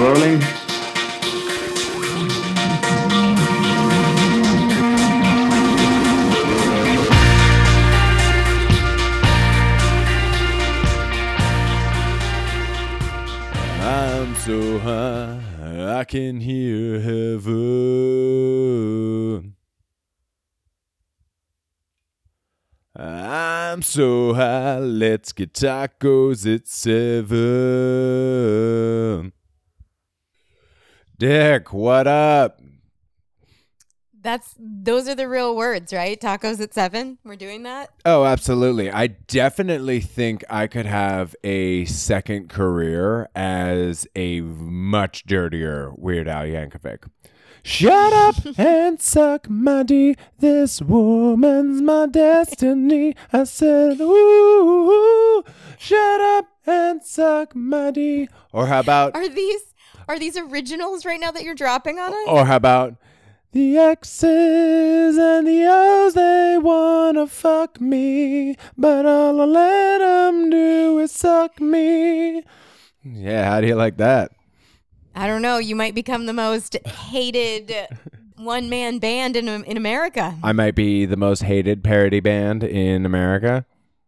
Rolling. I'm so high, I can hear heaven. I'm so high, let's get tacos at seven. Dick, what up? That's those are the real words, right? Tacos at seven. We're doing that. Oh, absolutely. I definitely think I could have a second career as a much dirtier Weird Al Yankovic. Shut up and suck my D. This woman's my destiny. I said, ooh, shut up and suck my D. Or how about, Are these are these originals right now that you're dropping on us? or how about, the X's and the O's, they wanna fuck me, but all I let 'em do is suck me. Yeah, how do you like that? I don't know. You might become the most hated one man band in in America. I might be the most hated parody band in America.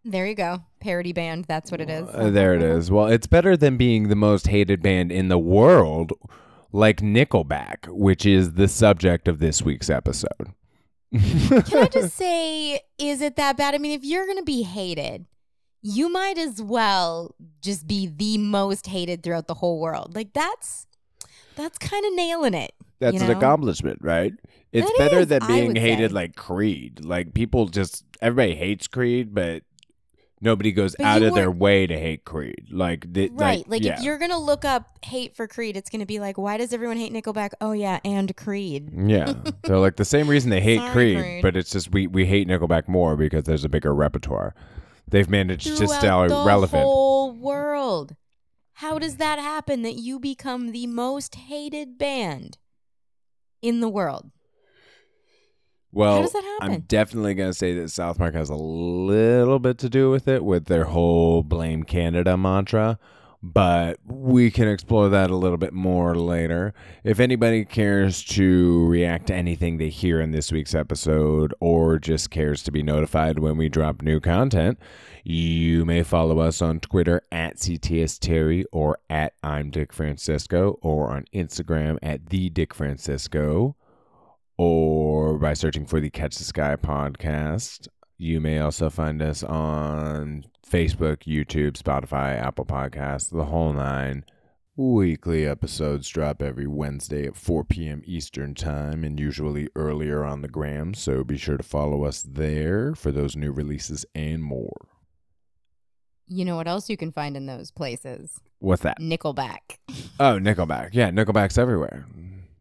There you go. Parody band. That's what it is. Uh, there it is. Well, it's better than being the most hated band in the world, like Nickelback, which is the subject of this week's episode. Can I just say, is it that bad? I mean, if you're going to be hated, you might as well just be the most hated throughout the whole world. Like that's that's kind of nailing it. That's you an accomplishment, right? It's That better is, than being hated say. like Creed. Like people just everybody hates Creed, but nobody goes But out of their way to hate Creed. Like, the, Right. Like, yeah. if you're going to look up hate for Creed, it's going to be like, why does everyone hate Nickelback? Oh, yeah, and Creed. Yeah, they're like the same reason they hate Sorry, Creed, Creed. but it's just we we hate Nickelback more because there's a bigger repertoire. They've managed to stay the relevant. whole world. How does that happen that you become the most hated band in the world? Well, does that I'm definitely going to say that South Park has a little bit to do with it, with their whole blame Canada mantra. But we can explore that a little bit more later. If anybody cares to react to anything they hear in this week's episode or just cares to be notified when we drop new content, you may follow us on Twitter at CTS Terry or at I'm Dick Francisco or on Instagram at The Dick Francisco or by searching for the Catch the Sky podcast. You may also find us on Facebook, YouTube, Spotify, Apple Podcasts, the whole nine. Weekly episodes drop every Wednesday at 4 p.m. Eastern Time and usually earlier on the gram, so be sure to follow us there for those new releases and more. You know what else you can find in those places? What's that? Nickelback. Oh, Nickelback. Yeah, Nickelback's everywhere.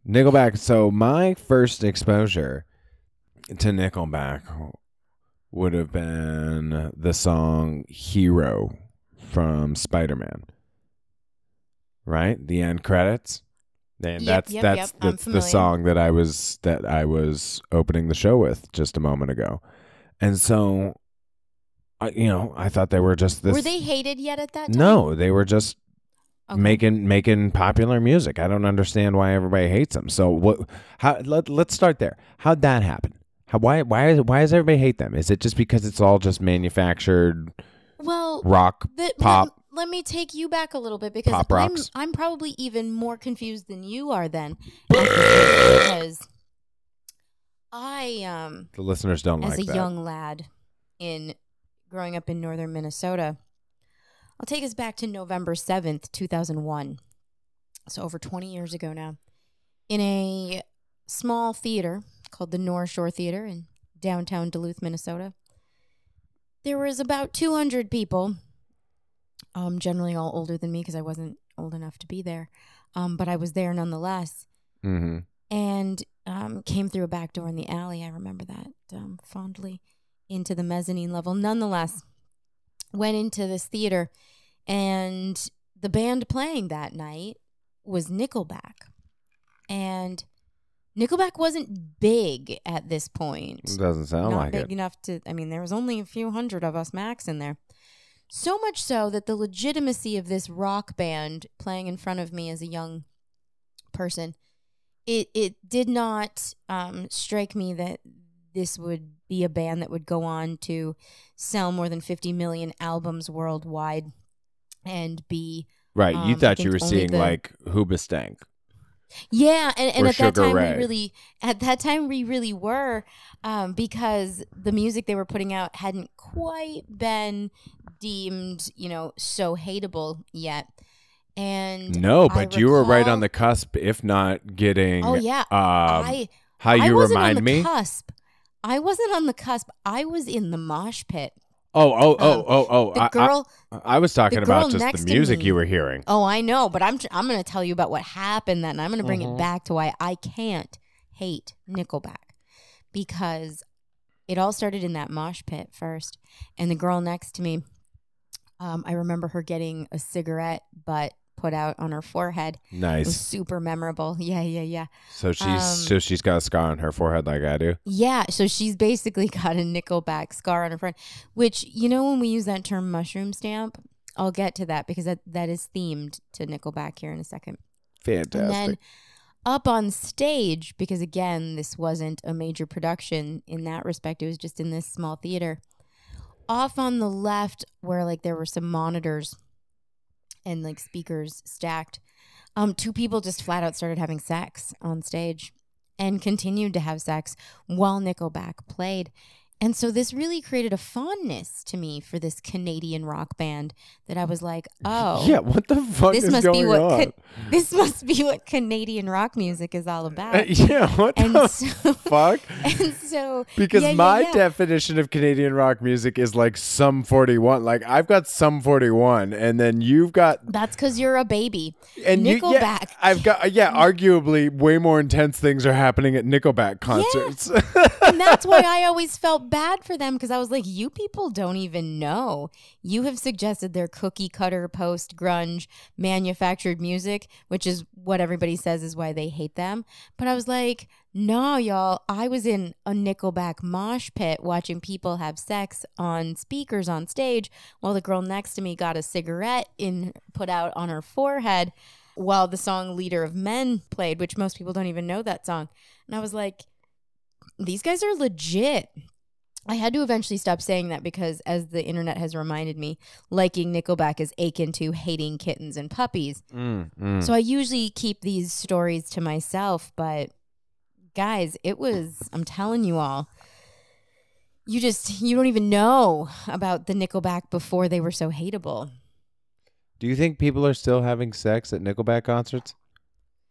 Nickelback. So my first exposure to Nickelback would have been the song "Hero" from Spider-Man. Right, the end credits. And Yep, that's yep, that's yep, that's the song that I was that I was opening the show with just a moment ago, and so, I you know I thought they were just this. Were they hated yet at that time? No, they were just Okay. making making popular music. I don't understand why everybody hates them. So what? How? Let, let's start there. How'd that happen? How? Why? Why? is- Why does everybody hate them? Is it just because it's all just manufactured Well, rock the, pop? Let, let me take you back a little bit because Pop I'm. I'm probably even more confused than you are then. because I um The listeners don't as like a that. young lad in growing up in northern Minnesota. I'll take us back to November 7th, 2001. So over 20 years ago now. In a small theater called the NorShor Theater in downtown Duluth, Minnesota. There was about 200 people, um, generally all older than me because I wasn't old enough to be there. Um, but I was there nonetheless hmm and um, came through a back door in the alley. I remember that um, fondly into the mezzanine level. Nonetheless, went into this theater, and the band playing that night was Nickelback. And Nickelback wasn't big at this point. It Doesn't sound Not like big it. enough to, I mean, there was only a few hundred of us max in there. So much so that the legitimacy of this rock band playing in front of me as a young person. It it did not um, strike me that this would be a band that would go on to sell more than 50 million albums worldwide and be Right. Um, you thought you were seeing the- like Hoobastank. Yeah, and, and at that time Ray. we really at that time we really were um, because the music they were putting out hadn't quite been deemed, you know, so hateable yet. And No, but you were right on the cusp, if not getting Oh yeah, um, I how I you remind on the me. cusp. I wasn't on the cusp. I was in the mosh pit. Oh, oh, oh, Um, oh, oh. The I- I- girl I, was talking about just the music you were hearing. Oh, I know, but I'm I'm going to tell you about what happened then. I'm going to bring Mhm. it back to why I can't hate Nickelback because it all started in that mosh pit first, and the girl next to me, um, I remember her getting a cigarette butt put out on her forehead. It was Nice. super memorable. Yeah, yeah, yeah. So she's um, so she's got a scar on her forehead like I do. Yeah, so she's basically got a Nickelback scar on her front, which you know when we use that term mushroom stamp, I'll get to that because that that is themed to Nickelback here in a second. Fantastic. And then up on stage, because again, this wasn't a major production in that respect, it was just in this small theater. Off on the left, where like there were some monitors and like speakers stacked, um, two people just flat out started having sex on stage and continued to have sex while Nickelback played. And so this really created a fondness to me for this Canadian rock band that I was like, oh, yeah, what the fuck this is must going be what on? This must be what Canadian rock music is all Uh, about. yeah, what and the so, fuck? and so Because yeah, yeah, my yeah. definition of Canadian rock music is like Sum 41. Like I've got Sum 41 and then you've got that's because you're a baby. and you, yeah, Nickelback. I've got yeah, arguably way more intense things are happening at Nickelback concerts. and that's why I always felt bad for them because I was like, you people don't even know. You have suggested their cookie cutter post grunge manufactured music, which is what everybody says is why they hate them. But I was like, no, y'all. I was in a Nickelback mosh pit watching people have sex on speakers on stage while the girl next to me got a cigarette in put out on her forehead while the song Leader of Men played, which most people don't even know that song. And I was like, these guys are legit. I had to eventually stop saying that because, as the internet has reminded me, liking Nickelback is akin to hating kittens and puppies. Mm, mm. So I usually keep these stories to myself, but guys, it was, I'm telling you all, you just, you don't even know about the Nickelback before they were so hateable. Do you think people are still having sex at Nickelback concerts?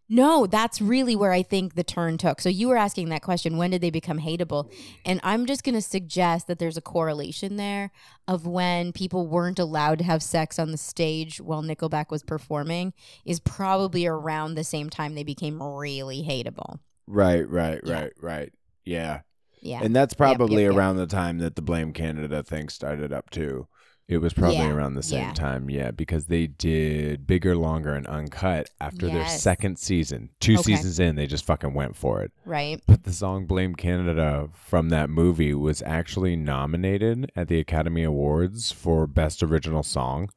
No, that's really where I think the turn took. So you were asking that question, when did they become hateable? And I'm just going to suggest that there's a correlation there of when people weren't allowed to have sex on the stage while Nickelback was performing is probably around the same time they became really hateable. Right, right, Yeah. right, right. Yeah. Yeah. And that's probably yep, yep. around the time that the Blame Canada thing started up too. It was probably Yeah, around the same yeah. time, yeah, because they did bigger, longer, and uncut after their second season. Two Okay. seasons in, they just fucking went for it. right. But the song Blame Canada from that movie was actually nominated at the Academy Awards for Best Original Song,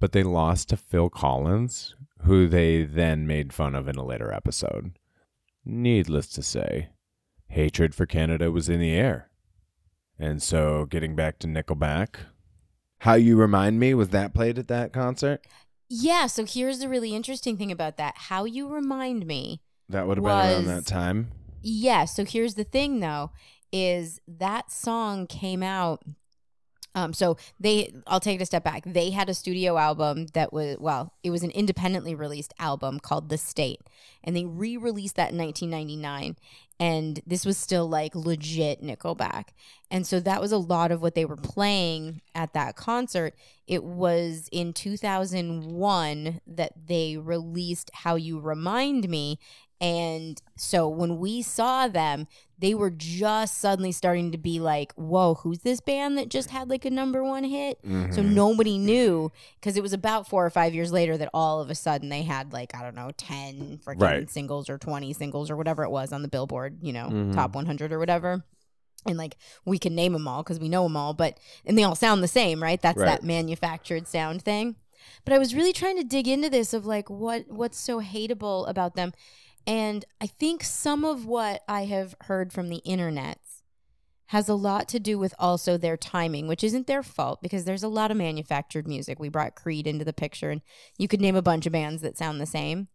but they lost to Phil Collins, who they then made fun of in a later episode. Needless to say, hatred for Canada was in the air. And so, getting back to Nickelback, How You Remind Me, was that played at that concert? Yeah. So here's the really interesting thing about that. How you remind me That would have been around that time. Yeah. So here's the thing, though, is that song came out. Um, so they, I'll take it a step back. They had a studio album that was, well, it was an independently released album called The State, and they re-released that in 1999. And this was still like legit Nickelback, and so that was a lot of what they were playing at that concert. It was in 2001 that they released "How You Remind Me," And so when we saw them, they were just suddenly starting to be like, whoa, who's this band that just had like a number one hit? So Mhm. nobody knew because it was about four or five years later that all of a sudden they had like, I don't know, 10 freaking Right. singles or 20 singles or whatever it was on the Billboard, you know, Mhm. top 100 or whatever. And like we can name them all because we know them all, but and they all sound the same, right? That's Right. that manufactured sound thing. But I was really trying to dig into this of like what what's so hateable about them. And I think some of what I have heard from the internet has a lot to do with also their timing, which isn't their fault because there's a lot of manufactured music. We brought Creed into the picture and you could name a bunch of bands that sound the same.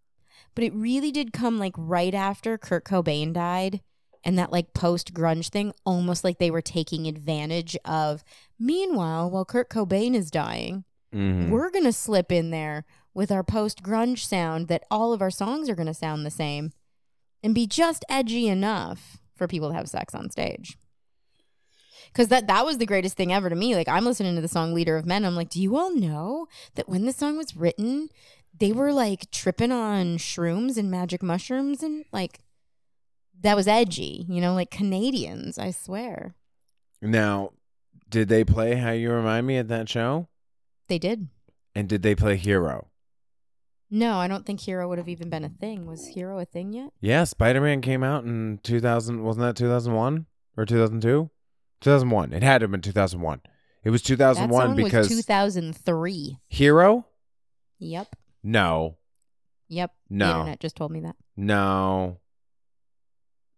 But it really did come like right after Kurt Cobain died and that like post grunge thing, almost like they were taking advantage of. Meanwhile, while Kurt Cobain is dying, Mhm. we're going to slip in there with our post grunge sound that all of our songs are going to sound the same and be just edgy enough for people to have sex on stage. Cause that that was the greatest thing ever to me. Like I'm listening to the song "Leader of Men." I'm like, do you all know that when the song was written, they were like tripping on shrooms and magic mushrooms and like that was edgy. You know, like Canadians. I swear Now, did they play How You Remind Me at that show? they did. And did they play Hero? No, I don't think Hero would have even been a thing. Was Hero a thing yet? Yeah, Spider Man came out in 2000. Wasn't that 2001 or 2002? 2001. It had to have been 2001. It was That 2001 song because was 2003. Hero? Yep. No, Yep. No. The internet just told me that. no,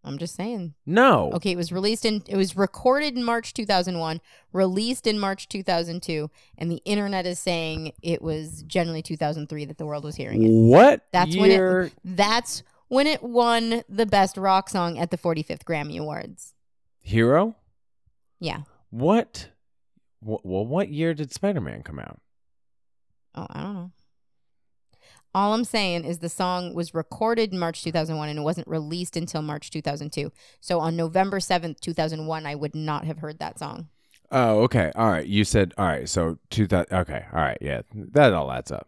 I'm just saying. no. Okay, it was released in it was recorded in March 2001, released in March 2002, and the internet is saying it was generally 2003 that the world was hearing it. What That's when it- That's when it won the best rock song at the 45th Grammy Awards. Hero? Yeah. What? Well, what year did Spider Man come out? Oh, I don't know. All I'm saying is the song was recorded in March 2001 and it wasn't released until March 2002. So on November 7th, 2001, I would not have heard that song. Oh, okay. All right. You said all right. So two thousand. Okay. All right. Yeah, that all adds up.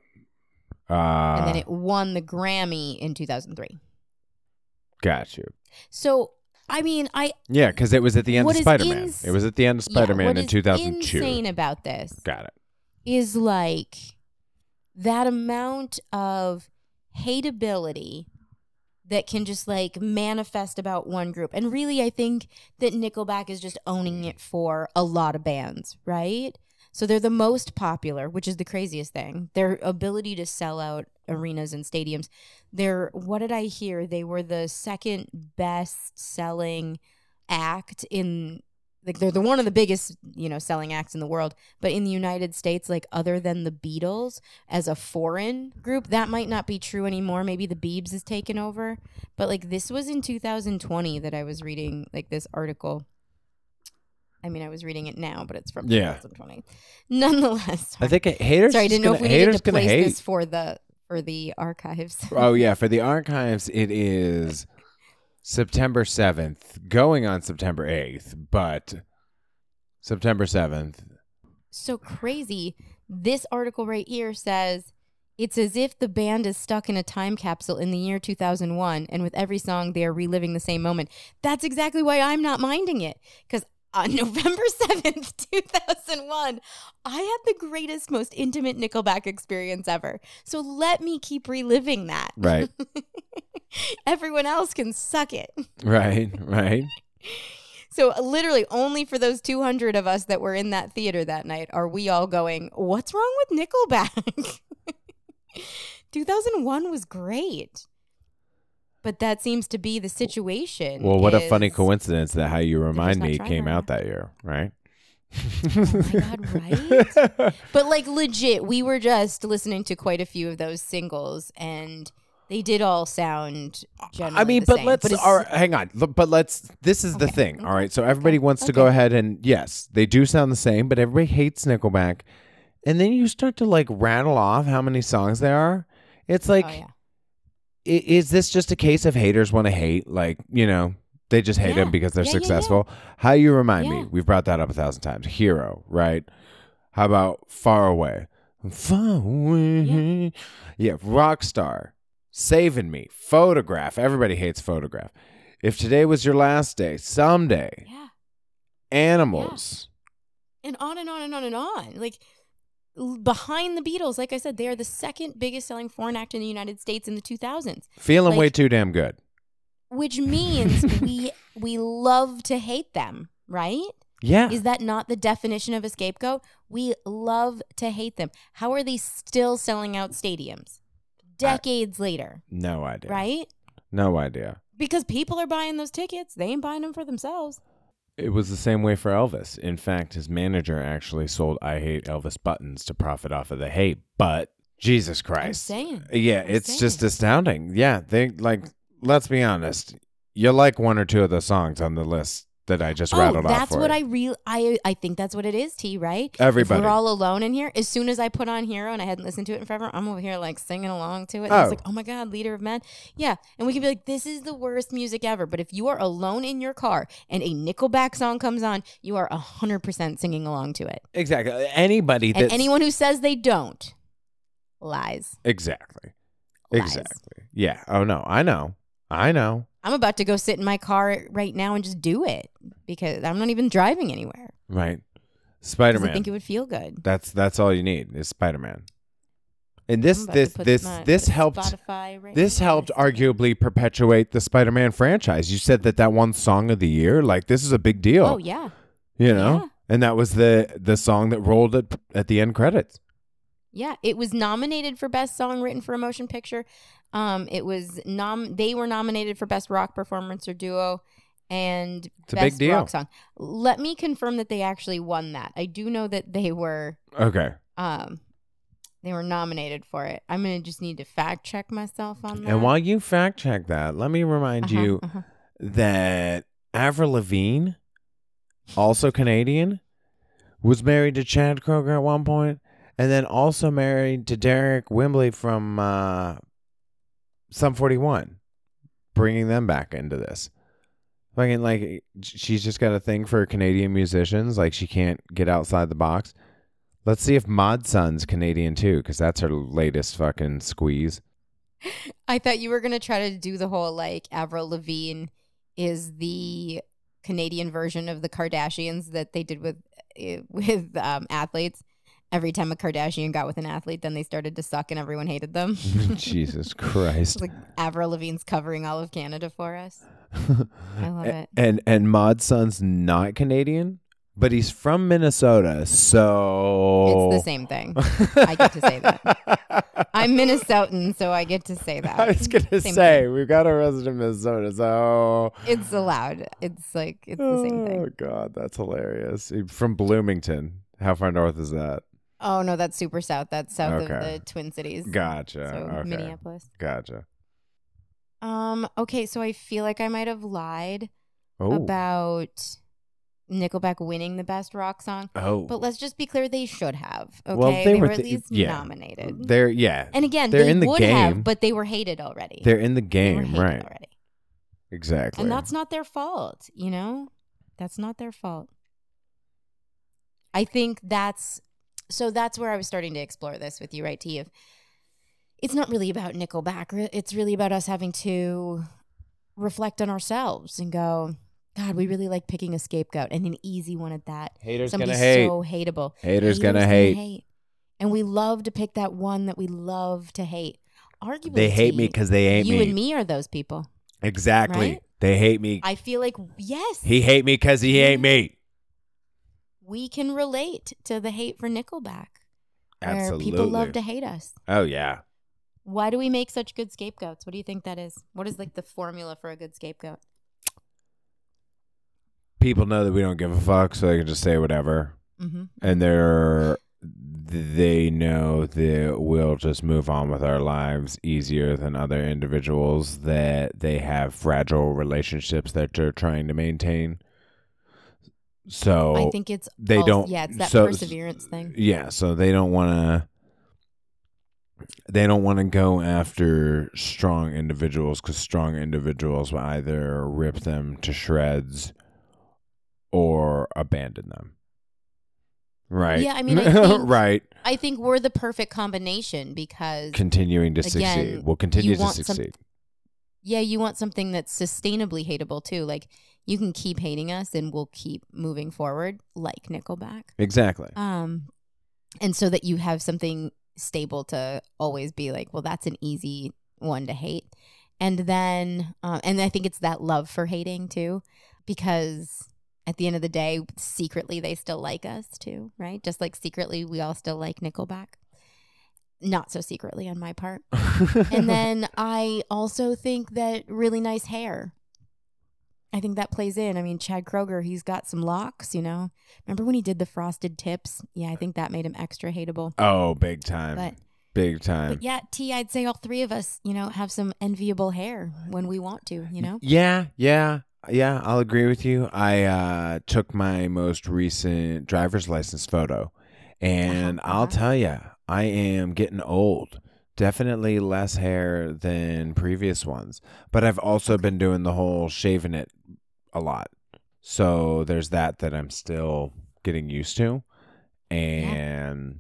Uh, and then it won the Grammy in 2003. got you. So, I mean, I Yeah, because it was at the end of Spider Man. ins- it was at the end of Spider Man what in two thousand two. insane about this Got it. is like that amount of hateability that can just like manifest about one group. And really, I think that Nickelback is just owning it for a lot of bands, right? So they're the most popular, which is the craziest thing. Their ability to sell out arenas and stadiums. They're, what did I hear? They were the second best selling act in like they're the one of the biggest you know selling acts in the world but in the united states like other than the beatles as a foreign group that might not be true anymore maybe the beebs is taken over but like this was in 2020 that i was reading like this article i mean i was reading it now but it's from Yeah. 2020 nonetheless I think haters. sorry i didn't know gonna, if we needed to place hate. this for the for the archives Oh yeah, for the archives, it is September seventh, going on September eighth, but September seventh. so crazy. This article right here says it's as if the band is stuck in a time capsule in the year 2001, and with every song, they are reliving the same moment. That's exactly why I'm not minding it. Because on November 7th, 2001, I had the greatest, most intimate Nickelback experience ever. So let me keep reliving that. Right, Everyone else can suck it. right, right. So literally only for those 200 of us that were in that theater that night are we all going, "What's wrong with Nickelback?" 2001 was great. But that seems to be the situation. Well, what a funny coincidence that "How You Remind Me" came out that year, right? Oh my god, right? But like legit, we were just listening to quite a few of those singles and they did all sound generally I mean, but same. let's. it's- all right, hang on. But let's. This is the thing. All right. So everybody wants to go ahead and yes, they do sound the same, but everybody hates Nickelback. And then you start to like rattle off how many songs there are. It's oh, like, oh yeah. Is this just a case of haters want to hate? Like, you know, they just hate Yeah. them because they're Yeah, yeah, yeah. successful. How you remind me? We've brought that up a thousand times. Hero, right? How about Far Away? Far away. Yeah, Rockstar. Saving Me. Photograph. Everybody hates Photograph. If today was your last day, someday. Yeah. Animals. and on and on and on and on. Like behind the Beatles, like I said, they are the second biggest selling foreign act in the United States in the 2000s, Feeling Like- way too damn good. which means we we love to hate them, right? Yeah. Is that not the definition of a scapegoat? We love to hate them. How are they still selling out stadiums decades later? No idea. Right? No idea. Because people are buying those tickets. They ain't buying them for themselves. It was the same way for Elvis. In fact, his manager actually sold I Hate Elvis buttons to profit off of the hate. But Jesus I'm Christ. saying. Yeah, I'm it's just astounding. Yeah, they like let's be honest. You like one or two of the songs on the list that I just Oh, rattled off that's what you. I real I I think that's what it is, T, right? Everybody. If we're all alone in here, as soon as I put on Hero and I hadn't listened to it in forever, I'm over here like singing along to it. And I was Oh. like, oh my God, Leader of Men. Yeah. And we can be like, this is the worst music ever. But if you are alone in your car and a Nickelback song comes on, you are 100% singing along to it. Exactly. Anybody And anyone who says they don't lies. Exactly. Lies. Exactly. Yeah. Oh no, I know. I know. I'm about to go sit in my car right now and just do it because I'm not even driving anywhere. Right. Spider Man. I think it would feel good. That's that's all you need is Spider Man. And this this this my- this helped right this now. helped arguably perpetuate the Spider Man franchise. You said that that one song of the year, like this is a big deal. Oh yeah. you know, yeah. and that was the the song that rolled at at the end credits. Yeah, it was nominated for best song written for a motion picture. Um, it was nom. They were nominated for best rock performance or duo, and It's a big deal. rock song. Let me confirm that they actually won that. I do know that they were Okay. um, they were nominated for it. I'm gonna just need to fact check myself on that. And while you fact check that, let me remind Uh-huh, you uh-huh. that Avril Lavigne, also Canadian, was married to Chad Kroeger at one point, and then also married to Deryck Whibley from uh, Sum 41, bringing them back into this. Like, like she's just got a thing for Canadian musicians. Like she can't get outside the box. Let's see if Mod Sun's Canadian too, because that's her latest fucking squeeze. I thought you were gonna try to do the whole like Avril Lavigne is the Canadian version of the Kardashians that they did with eh, with um, athletes. Every time a Kardashian got with an athlete, then they started to suck and everyone hated them. Jesus It's Christ. like Avril Lavigne's covering all of Canada for us. I love it. And and Mod Sun's not Canadian, but he's from Minnesota, so It's the same thing. I get to say that. I'm Minnesotan, so I get to say that. I was gonna Same say we've got a resident in Minnesota, so It's allowed. It's like it's the same thing. Oh. God, that's hilarious. From Bloomington. How far north is that? Oh no, that's super south. That's south Okay. of the Twin Cities. Gotcha. So okay. Minneapolis. Gotcha. Um. Okay. So I feel like I might have lied Oh. about Nickelback winning the best rock song, oh. but let's just be clear: they should have. Okay, Well, they, they were, were at th- least yeah. nominated. They're yeah. and again, they're they in the would game. have, but they were hated already. They're in the They were game, hated right? Already. Exactly. And that's not their fault, you know? That's not their fault. I think that's so that's where I was starting to explore this with you, right, T? Of it's not really about Nickelback. It's really about us having to reflect on ourselves and go, God, we mm-hmm. really like picking a scapegoat and an easy one at that. haters Somebody gonna hate. so hateable. haters gonna hate. hate. And we love to pick that one that we love to hate. Arguably, They hate T, me because they hate you me. and me are those people. Exactly. right? They hate me. I feel like yes, he hate me because he hate me. We can relate to the hate for Nickelback. Absolutely. people love to hate us. Oh yeah. Why do we make such good scapegoats? What do you think that is? What is like the formula for a good scapegoat? People know that we don't give a fuck, so they can just say whatever. Mm-hmm. and they're they know that we'll just move on with our lives easier than other individuals that they have fragile relationships that they're trying to maintain. So I think it's they also- don't- Yeah, it's that so- perseverance thing. yeah, so they don't want to they don't want to go after strong individuals cuz strong individuals will either rip them to shreds or abandon them. Right. Yeah, I mean, I think- right. I think we're the perfect combination because Continuing to Again, succeed. We'll continue to want some- succeed. yeah, you want something that's sustainably hateable too. Like you can keep hating us and we'll keep moving forward, like Nickelback. Exactly. Um, and so that you have something stable to always be like, well, that's an easy one to hate. And then, um, and I think it's that love for hating too, because at the end of the day, secretly they still like us too, right? Just like secretly we all still like Nickelback. Not so secretly on my part. and then I also think that really nice hair. I think that plays in. I mean, Chad Kroeger, he's got some locks, you know. Remember when he did the frosted tips? Yeah, I think that made him extra hateable. oh, big time. But big time. but yeah, T, I'd say all three of us, you know, have some enviable hair when we want to, you know. Yeah, yeah, yeah. I'll agree with you. I uh, took my most recent driver's license photo, and Uh-huh, I'll uh-huh. tell you, I am getting old. Definitely less hair than previous ones, but I've also been doing the whole shaving it a lot. So there's that that I'm still getting used to, and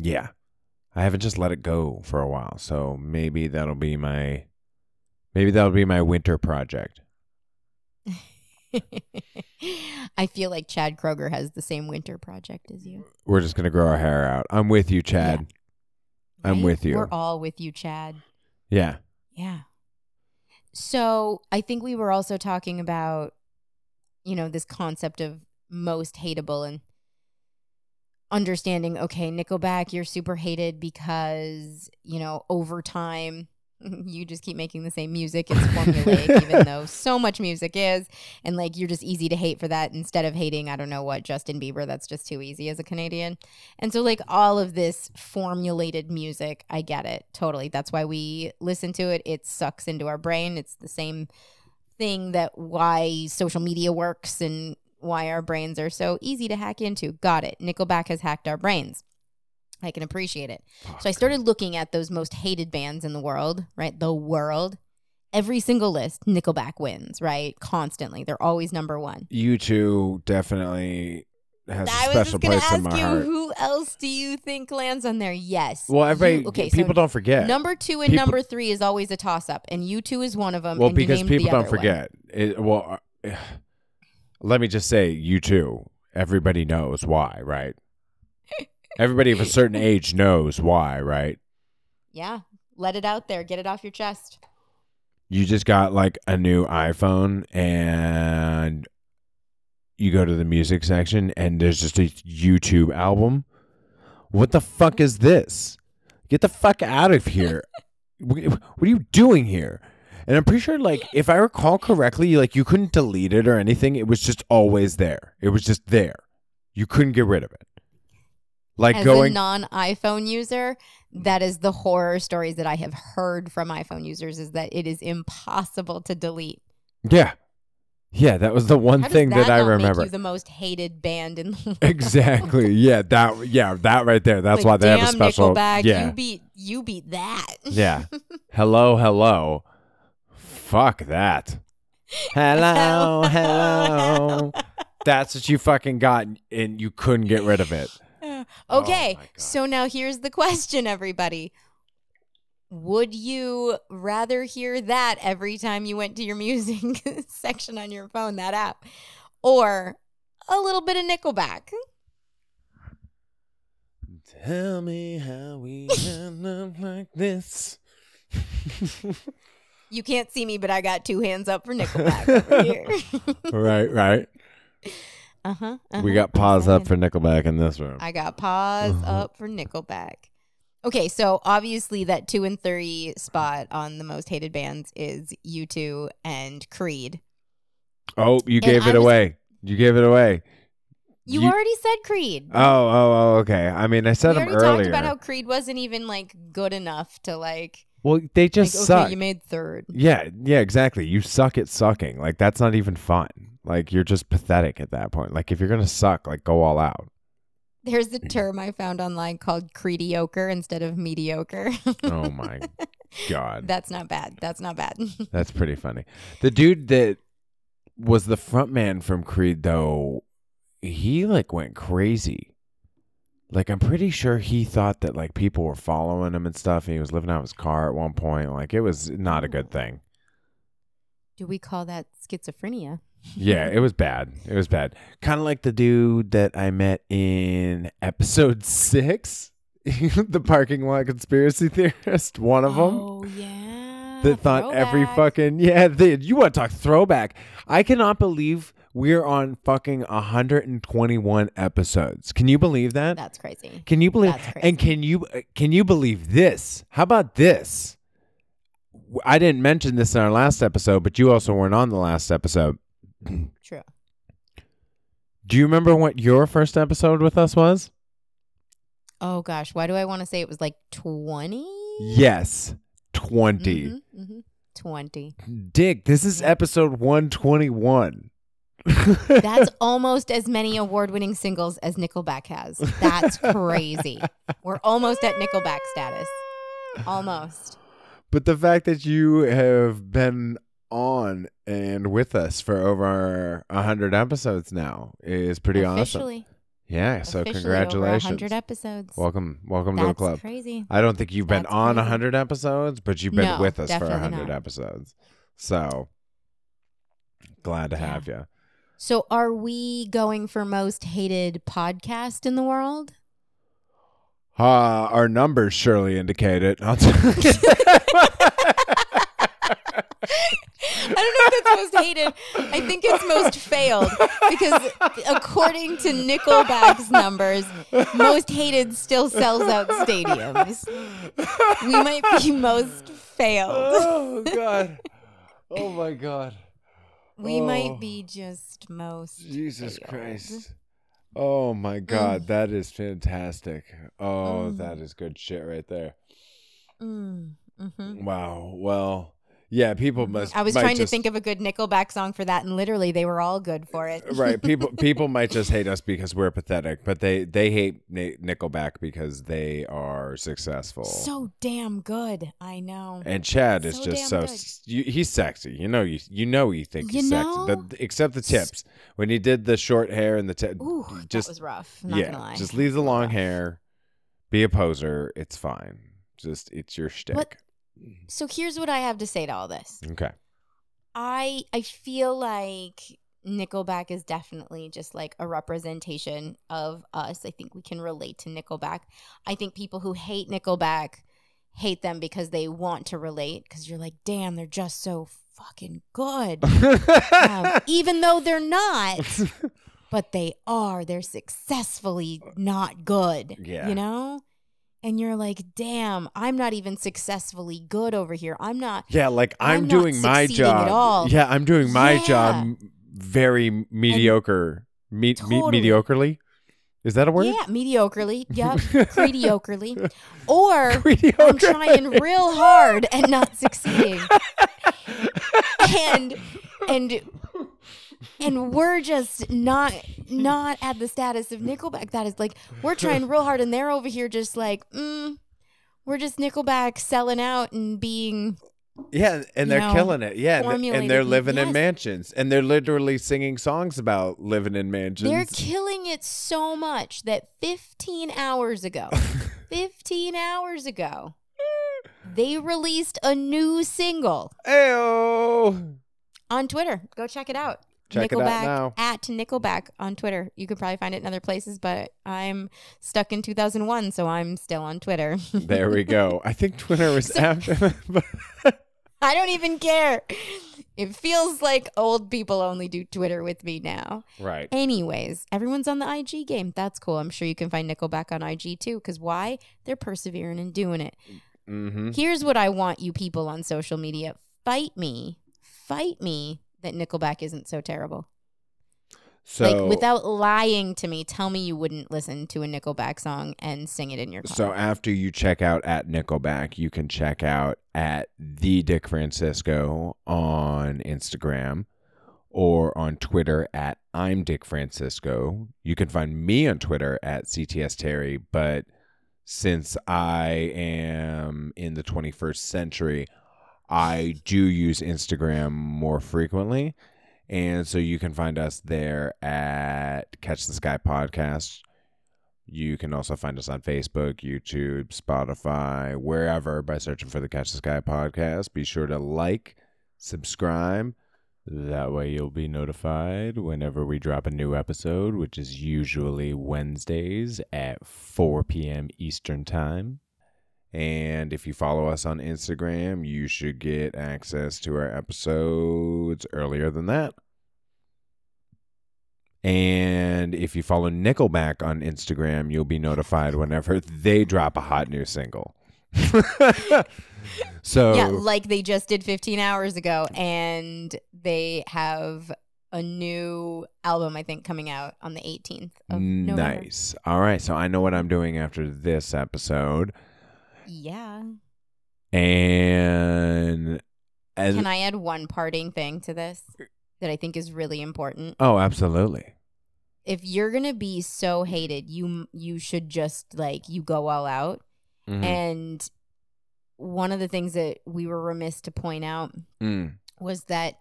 yeah, I haven't just let it go for a while. So maybe that'll be my maybe that'll be my winter project. I feel like Chad Kroeger has the same winter project as you. We're just gonna grow our hair out. I'm with you, Chad. I'm right? with you. We're all with you, Chad. Yeah. Yeah. So I think we were also talking about, you know, this concept of most hateable and understanding, okay, Nickelback, you're super hated because, you know, over time, you just keep making the same music. It's formulaic, even though so much music is. And like, you're just easy to hate for that instead of hating, I don't know what, Justin Bieber. That's just too easy as a Canadian. And so, like, all of this formulated music, I get it totally. That's why we listen to it. It sucks into our brain. It's the same thing that why social media works and why our brains are so easy to hack into. Got it. Nickelback has hacked our brains. I can appreciate it. So I started looking at those most hated bands in the world, right? The world. Every single list, Nickelback wins, right? Constantly. They're always number one. U2 definitely has I a was special place in ask my you, heart. who else do you think lands on there? Yes. well, everybody, You- okay, people so don't forget. number two and People- number three is always a toss up, and U2 is one of them. well, because people don't forget. It, well, uh, let me just say, U2. Everybody knows why, right? Everybody of a certain age knows why, right? Yeah, let it out there. Get it off your chest. you just got like a new iPhone and you go to the music section and there's just a U2 album. What the fuck is this? Get the fuck out of here. What are you doing here? And I'm pretty sure, like, if I recall correctly, like you couldn't delete it or anything. It was just always there. It was just there. You couldn't get rid of it. Like As going, a non iPhone user, that is the horror stories that I have heard from iPhone users is that it is impossible to delete. yeah, yeah. That was the one How thing that, I remember. The most hated band in the world. exactly. Yeah, that yeah, that right there. That's Like, why they have a special Nickelback, Yeah. You beat you beat that. yeah. Hello, hello. Fuck that. Hello, hello. That's what you fucking got and you couldn't get rid of it. Oh okay, my God. so now here's the question, everybody. Would you rather hear that every time you went to your music section on your phone, that app, or a little bit of Nickelback? Tell me how we end up like this. You can't see me, but I got two hands up for Nickelback over here. right, right. Uh-huh, We uh-huh. got paws up for Nickelback in this room. I got paws Uh-huh. up for Nickelback. Okay, so obviously that two and three spot on the most hated bands is U2 and Creed. Oh, you gave I it away. You gave it away. You, You- already said Creed. Oh, oh, oh, okay. I mean, I said we them already earlier. talked about how Creed wasn't even like good enough to like. Well, they just like, suck. Okay, you made third. Yeah, yeah, exactly. You suck at sucking. Like that's not even fun. Like you're just pathetic at that point. Like if you're gonna suck, like go all out. There's the Mm. term I found online called creediocre instead of mediocre. Oh my god, That's not bad. That's not bad. that's pretty funny. The dude that was the front man from Creed, though, he like went crazy. Like I'm pretty sure he thought that like people were following him and stuff, and he was living out of his car at one point. Like it was not a good thing. Do we call that schizophrenia? Yeah, it was bad. It was bad. Kind of like the dude that I met in episode six, the parking lot conspiracy theorist. One of them Oh yeah. that thought every fucking yeah. They, you want to talk throwback? I cannot believe We're on fucking 121 episodes. Can you believe that? That's crazy. Can you believe? And can you can you believe this? How about this? I didn't mention this in our last episode, but you also weren't on the last episode. True. Do you remember what your first episode with us was? Oh gosh, why do I want to say it was like 20? Yes, 20. Mhm, mhm. 20. Dick, this is episode 121. That's almost as many award-winning singles as Nickelback has. That's crazy. We're almost at Nickelback status. Almost. But the fact that you have been on and with us for over 100 episodes now is pretty awesome. Yeah, so officially congratulations. Over 100 episodes. Welcome welcome to the That's club. crazy. I don't think you've been That's on a crazy. 100 episodes, but you've been No, with us for a 100 not. episodes. So glad to Yeah. have you. So are we going for most hated podcast in the world? Uh, our numbers surely indicate it. T- I don't know if that's most hated. I think it's most failed because according to Nickelback's numbers, most hated still sells out stadiums. We might be most failed. oh god. Oh my god. We Oh. might be just most Jesus failed. Christ. Oh my god, that is fantastic. Oh, Mm. that is good shit right there. Mm, mhm. Wow. Well, yeah, people mm-hmm. must I was might trying to think of a good Nickelback song for that, and literally they were all good for it. right people people might just hate us because we're pathetic but they they hate nickelback because they are successful so damn good. I know. and chad is just so you, he's sexy you know you you know you think You he's know? sexy the, except the tips when he did the short hair and the tip Ooh, just that was rough. I'm not yeah gonna lie. just leave the long Rough. hair be a poser it's fine just it's your shtick What- So here's what I have to say to all this. okay I I feel like Nickelback is definitely just like a representation of us. I think we can relate to Nickelback. I think people who hate Nickelback hate them because they want to relate because you're like, damn, they're just so fucking good. um, even though they're not, but they are. They're successfully not good. Yeah. You know? And you're like, damn, I'm not even successfully good over here. I'm not Yeah, like I'm, I'm doing my job. all. Yeah, I'm doing my Yeah. job very mediocre. Me- me- Totally. mediocrely? Is that a word? Yeah, mediocrely. Yep, mediocrely. Or I'm trying real hard and not succeeding. and and and we're just not not at the status of Nickelback. That is like we're trying real hard, and they're over here just like, mm, we're just Nickelback selling out and being Yeah, and they're know, killing it. Yeah, and, and they're living in mansions, and they're literally singing songs about living in mansions. They're killing it so much that 15 hours ago, 15 hours ago, they released a new single Ayo. on Twitter. Go check it out. Check Nickelback at Nickelback on Twitter. You could probably find it in other places, but I'm stuck in 2001, so I'm still on Twitter. There we go. I think Twitter was after. I don't even care. It feels like old people only do Twitter with me now. right. Anyways, everyone's on the IG game. That's cool. I'm sure you can find Nickelback on IG too. Because why? They're persevering and doing it. Mm-hmm. Here's what I want you people on social media fight me. Fight me that Nickelback isn't so terrible. So like, without lying to me, tell me you wouldn't listen to a Nickelback song and sing it in your car. So after you check out at Nickelback, you can check out at the Dick Francisco on Instagram or on Twitter at I'm Dick Francisco. You can find me on Twitter at CTS Terry, but since I am in the 21st century, I do use Instagram more frequently. And so you can find us there at Catch the Sky Podcast. You can also find us on Facebook, YouTube, Spotify, wherever by searching for the Catch the Sky podcast. Be sure to like, subscribe. That way you'll be notified whenever we drop a new episode, which is usually Wednesdays at 4 p.m. Eastern Time. And if you follow us on Instagram, you should get access to our episodes earlier than that. And if you follow Nickelback on Instagram, you'll be notified whenever they drop a hot new single. so Yeah, like they just did 15 hours ago, and they have a new album, I think, coming out on the 18th of November. nice. All right, so I know what I'm doing after this episode, Yeah. and as Can I add one parting thing to this that I think is really important? oh, absolutely. If you're gonna be so hated, you you should just like you go all out. Mhm. And one of the things that we were remiss to point out Mm. was that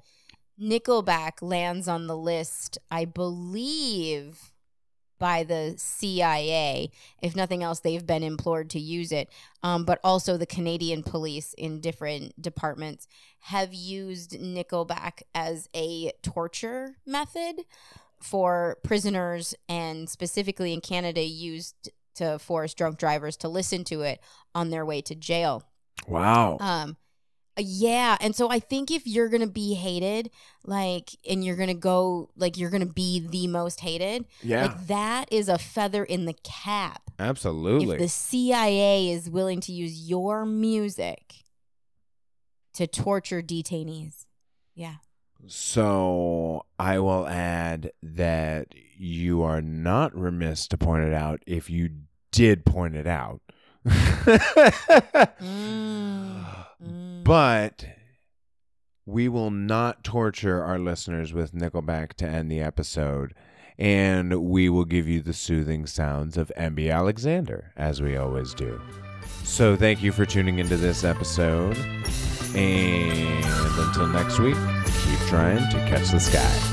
Nickelback lands on the list, I believe, by the CIA. If nothing else, they've been implored to use it. Um, but also, the Canadian police in different departments have used Nickelback as a torture method for prisoners, and specifically in Canada, used to force drunk drivers to listen to it on their way to jail. Wow. Um, yeah, and so I think if you're gonna be hated, like, and you're gonna go, like, you're gonna be the most hated, yeah. like, that is a feather in the cap. absolutely. If the CIA is willing to use your music to torture detainees, yeah, So I will add that you are not remiss to point it out if you did point it out. Mm. But we will not torture our listeners with Nickelback to end the episode. And we will give you the soothing sounds of MB Alexander, as we always do. So thank you for tuning into this episode. And until next week, keep trying to catch the sky.